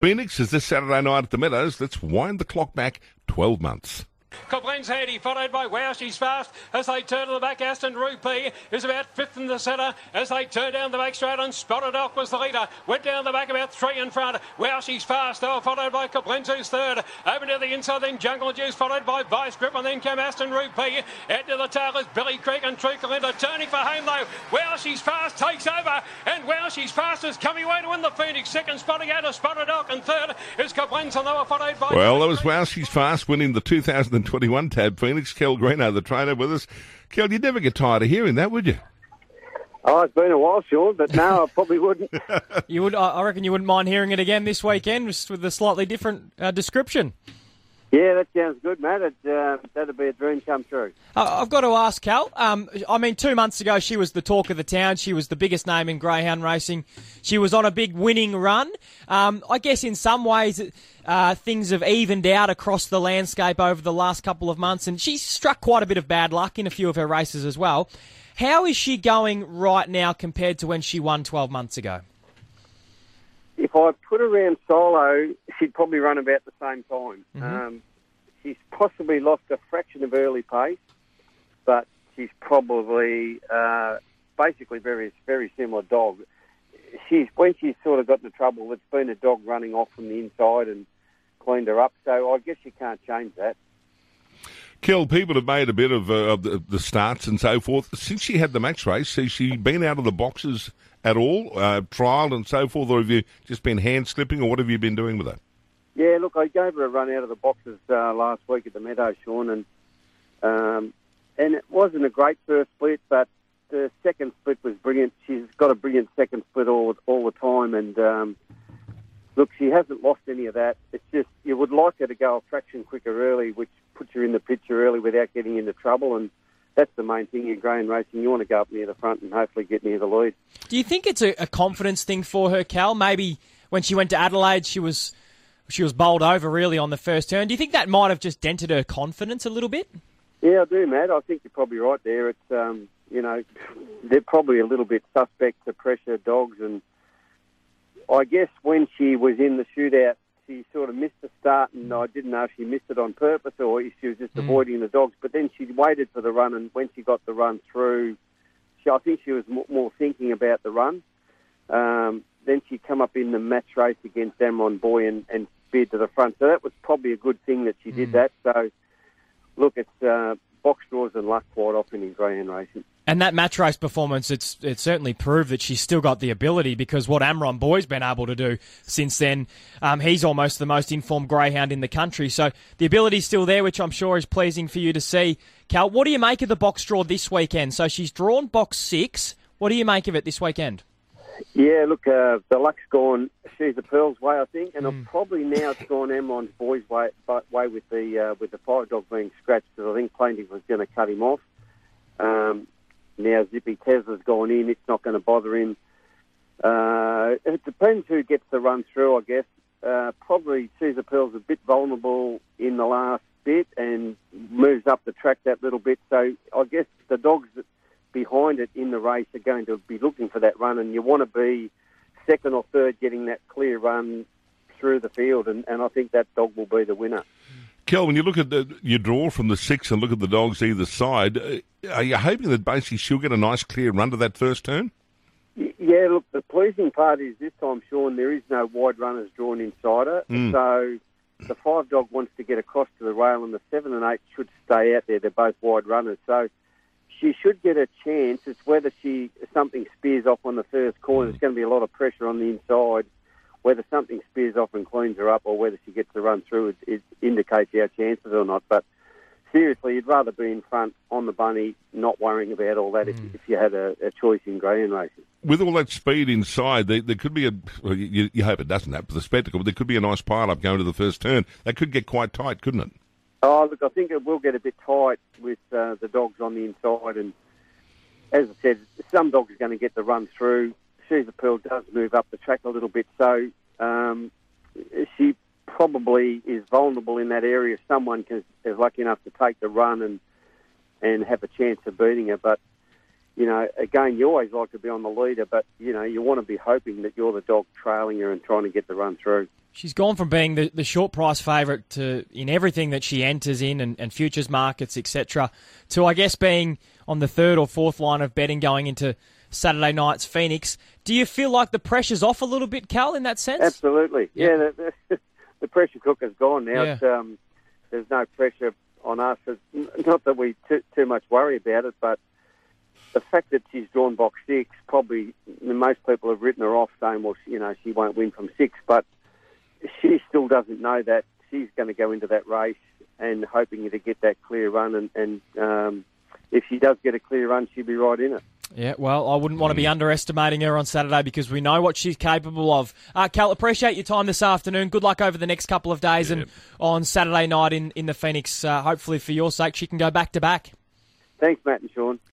Phoenix is this Saturday night at the Meadows. Let's wind the clock back 12 months. Coblenz handy, followed by Wow She's Fast as they turn to the back. Aston Rupee is about fifth in the centre as they turn down the back straight and Spotted Elk was the leader. Went down the back about three in front. Wow She's Fast, they were followed by Coblenz who's third. Over to the inside then Jungle Juice followed by Vice Grip and then came Aston Rupee. Out to the tail is Billy Creek and Treacle into turning for home though. Wow She's Fast takes over and Wow She's Fast is coming away to win the Phoenix. Second spotting out of Spotted Elk and third is Coblenz and they were followed by... Well, that was Wow She's Fast winning the 2021 tab Phoenix. Kel Greenough, the trainer, with us. Kel, you'd never get tired of hearing that, would you? Oh, it's been a while, Sean, but no, I probably wouldn't. you would, I reckon, you wouldn't mind hearing it again this weekend, just with a slightly different uh, description. Yeah, that sounds good, Matt. It, uh, that'd be a dream come true. Uh, I've got to ask, Cal. Um, I mean, two months ago, she was the talk of the town. She was the biggest name in greyhound racing. She was on a big winning run. Um, I guess in some ways, uh, things have evened out across the landscape over the last couple of months, and she's struck quite a bit of bad luck in a few of her races as well. How is she going right now compared to when she won 12 months ago? If I put her around solo, she'd probably run about the same time. Mm-hmm. Um, she's possibly lost a fraction of early pace, but she's probably uh, basically very very similar dog. She's when she's sort of got into trouble, it's been a dog running off from the inside and cleaned her up. So I guess you can't change that. Kel, people have made a bit of, uh, of the, the starts and so forth. Since she had the match race, has she been out of the boxes at all, uh, trial and so forth, or have you just been hand slipping, or what have you been doing with her? Yeah, look, I gave her a run out of the boxes uh, last week at the Meadow, Sean, and um, and it wasn't a great first split, but the second split was brilliant. She's got a brilliant second split all all the time, and um, look, she hasn't lost any of that. It's just you would like her to go a fraction quicker early, which her in the picture early without getting into trouble, and that's the main thing in grain racing. You want to go up near the front and hopefully get near the lead. Do you think it's a, a confidence thing for her, Cal? Maybe when she went to Adelaide, she was she was bowled over really on the first turn. Do you think that might have just dented her confidence a little bit? Yeah, I do, Matt. I think you're probably right there. It's um, you know they're probably a little bit suspect to pressure dogs, and I guess when she was in the shootout, she sort of missed the start, and I didn't know if she missed it on purpose or if she was just mm. avoiding the dogs. But then she waited for the run, and when she got the run through, she, I think she was more thinking about the run. Um, then she come up in the match race against Amron Boy and, and speared to the front. So that was probably a good thing that she did mm. that. So, look, it's uh, box draws and luck quite often in greyhound racing. And that match race performance, it's it certainly proved that she's still got the ability because what Amron Boy's been able to do since then, um, he's almost the most informed greyhound in the country. So the ability's still there, which I'm sure is pleasing for you to see. Cal, what do you make of the box draw this weekend? So she's drawn box six. What do you make of it this weekend? Yeah, look, uh, the luck's gone She's A Pearl's way, I think, and mm. probably now it's gone Amron's boys' way, way with the uh, with the fire dog being scratched because I think Plaintive was going to cut him off. Um, now Zippy Tesla's gone in; it's not going to bother him. Uh, it depends who gets the run through, I guess. Uh, probably She's A Pearl's a bit vulnerable in the last bit and moves up the track that little bit. So I guess the dogs behind it in the race are going to be looking for that run, and you want to be second or third getting that clear run through the field, and, and I think that dog will be the winner. Kel, when you look at the, your draw from the six and look at the dogs either side, uh, are you hoping that basically she'll get a nice clear run to that first turn? Yeah, look, the pleasing part is this time, Sean, there is no wide runners drawn inside her. Mm. So the five dog wants to get across to the rail, and the seven and eight should stay out there. They're both wide runners. So she should get a chance. It's whether she something spears off on the first corner. There's going to be a lot of pressure on the inside. Whether something spears off and cleans her up, or whether she gets the run through, it, it indicates our chances or not. But seriously, you'd rather be in front on the bunny, not worrying about all that mm. if, if, you had a, a choice in greyhound racing. With all that speed inside, there, there could be a. Well, you, you, hope it doesn't happen for the spectacle, but there could be a nice pile up going to the first turn. That could get quite tight, couldn't it? Oh, look, I think it will get a bit tight with uh, the dogs on the inside, and as I said, some dogs are going to get the run through. She's A Pearl does move up the track a little bit, so um, she probably is vulnerable in that area. Someone can, is lucky enough to take the run and and have a chance of beating her. But you know, again, you always like to be on the leader, but you know, you want to be hoping that you're the dog trailing her and trying to get the run through. She's gone from being the, the short price favourite to in everything that she enters in and, and futures markets, etc., to I guess being on the third or fourth line of betting going into Saturday night's Phoenix. Do you feel like the pressure's off a little bit, Cal, in that sense? Absolutely. Yeah. Yeah, the, the, the pressure cooker's gone now. Yeah. It's, um, there's no pressure on us. It's not that we too, too much worry about it, but the fact that she's drawn box six, probably most people have written her off, saying, well, she, you know, she won't win from six, but she still doesn't know that. She's going to go into that race and hoping to get that clear run, and, and um, if she does get a clear run, she'll be right in it. Yeah, well, I wouldn't want to be underestimating her on Saturday because we know what she's capable of. Uh, Cal, appreciate your time this afternoon. Good luck over the next couple of days and on Saturday night in, in the Phoenix. Uh, hopefully, for your sake, she can go back to back. Thanks, Matt and Sean.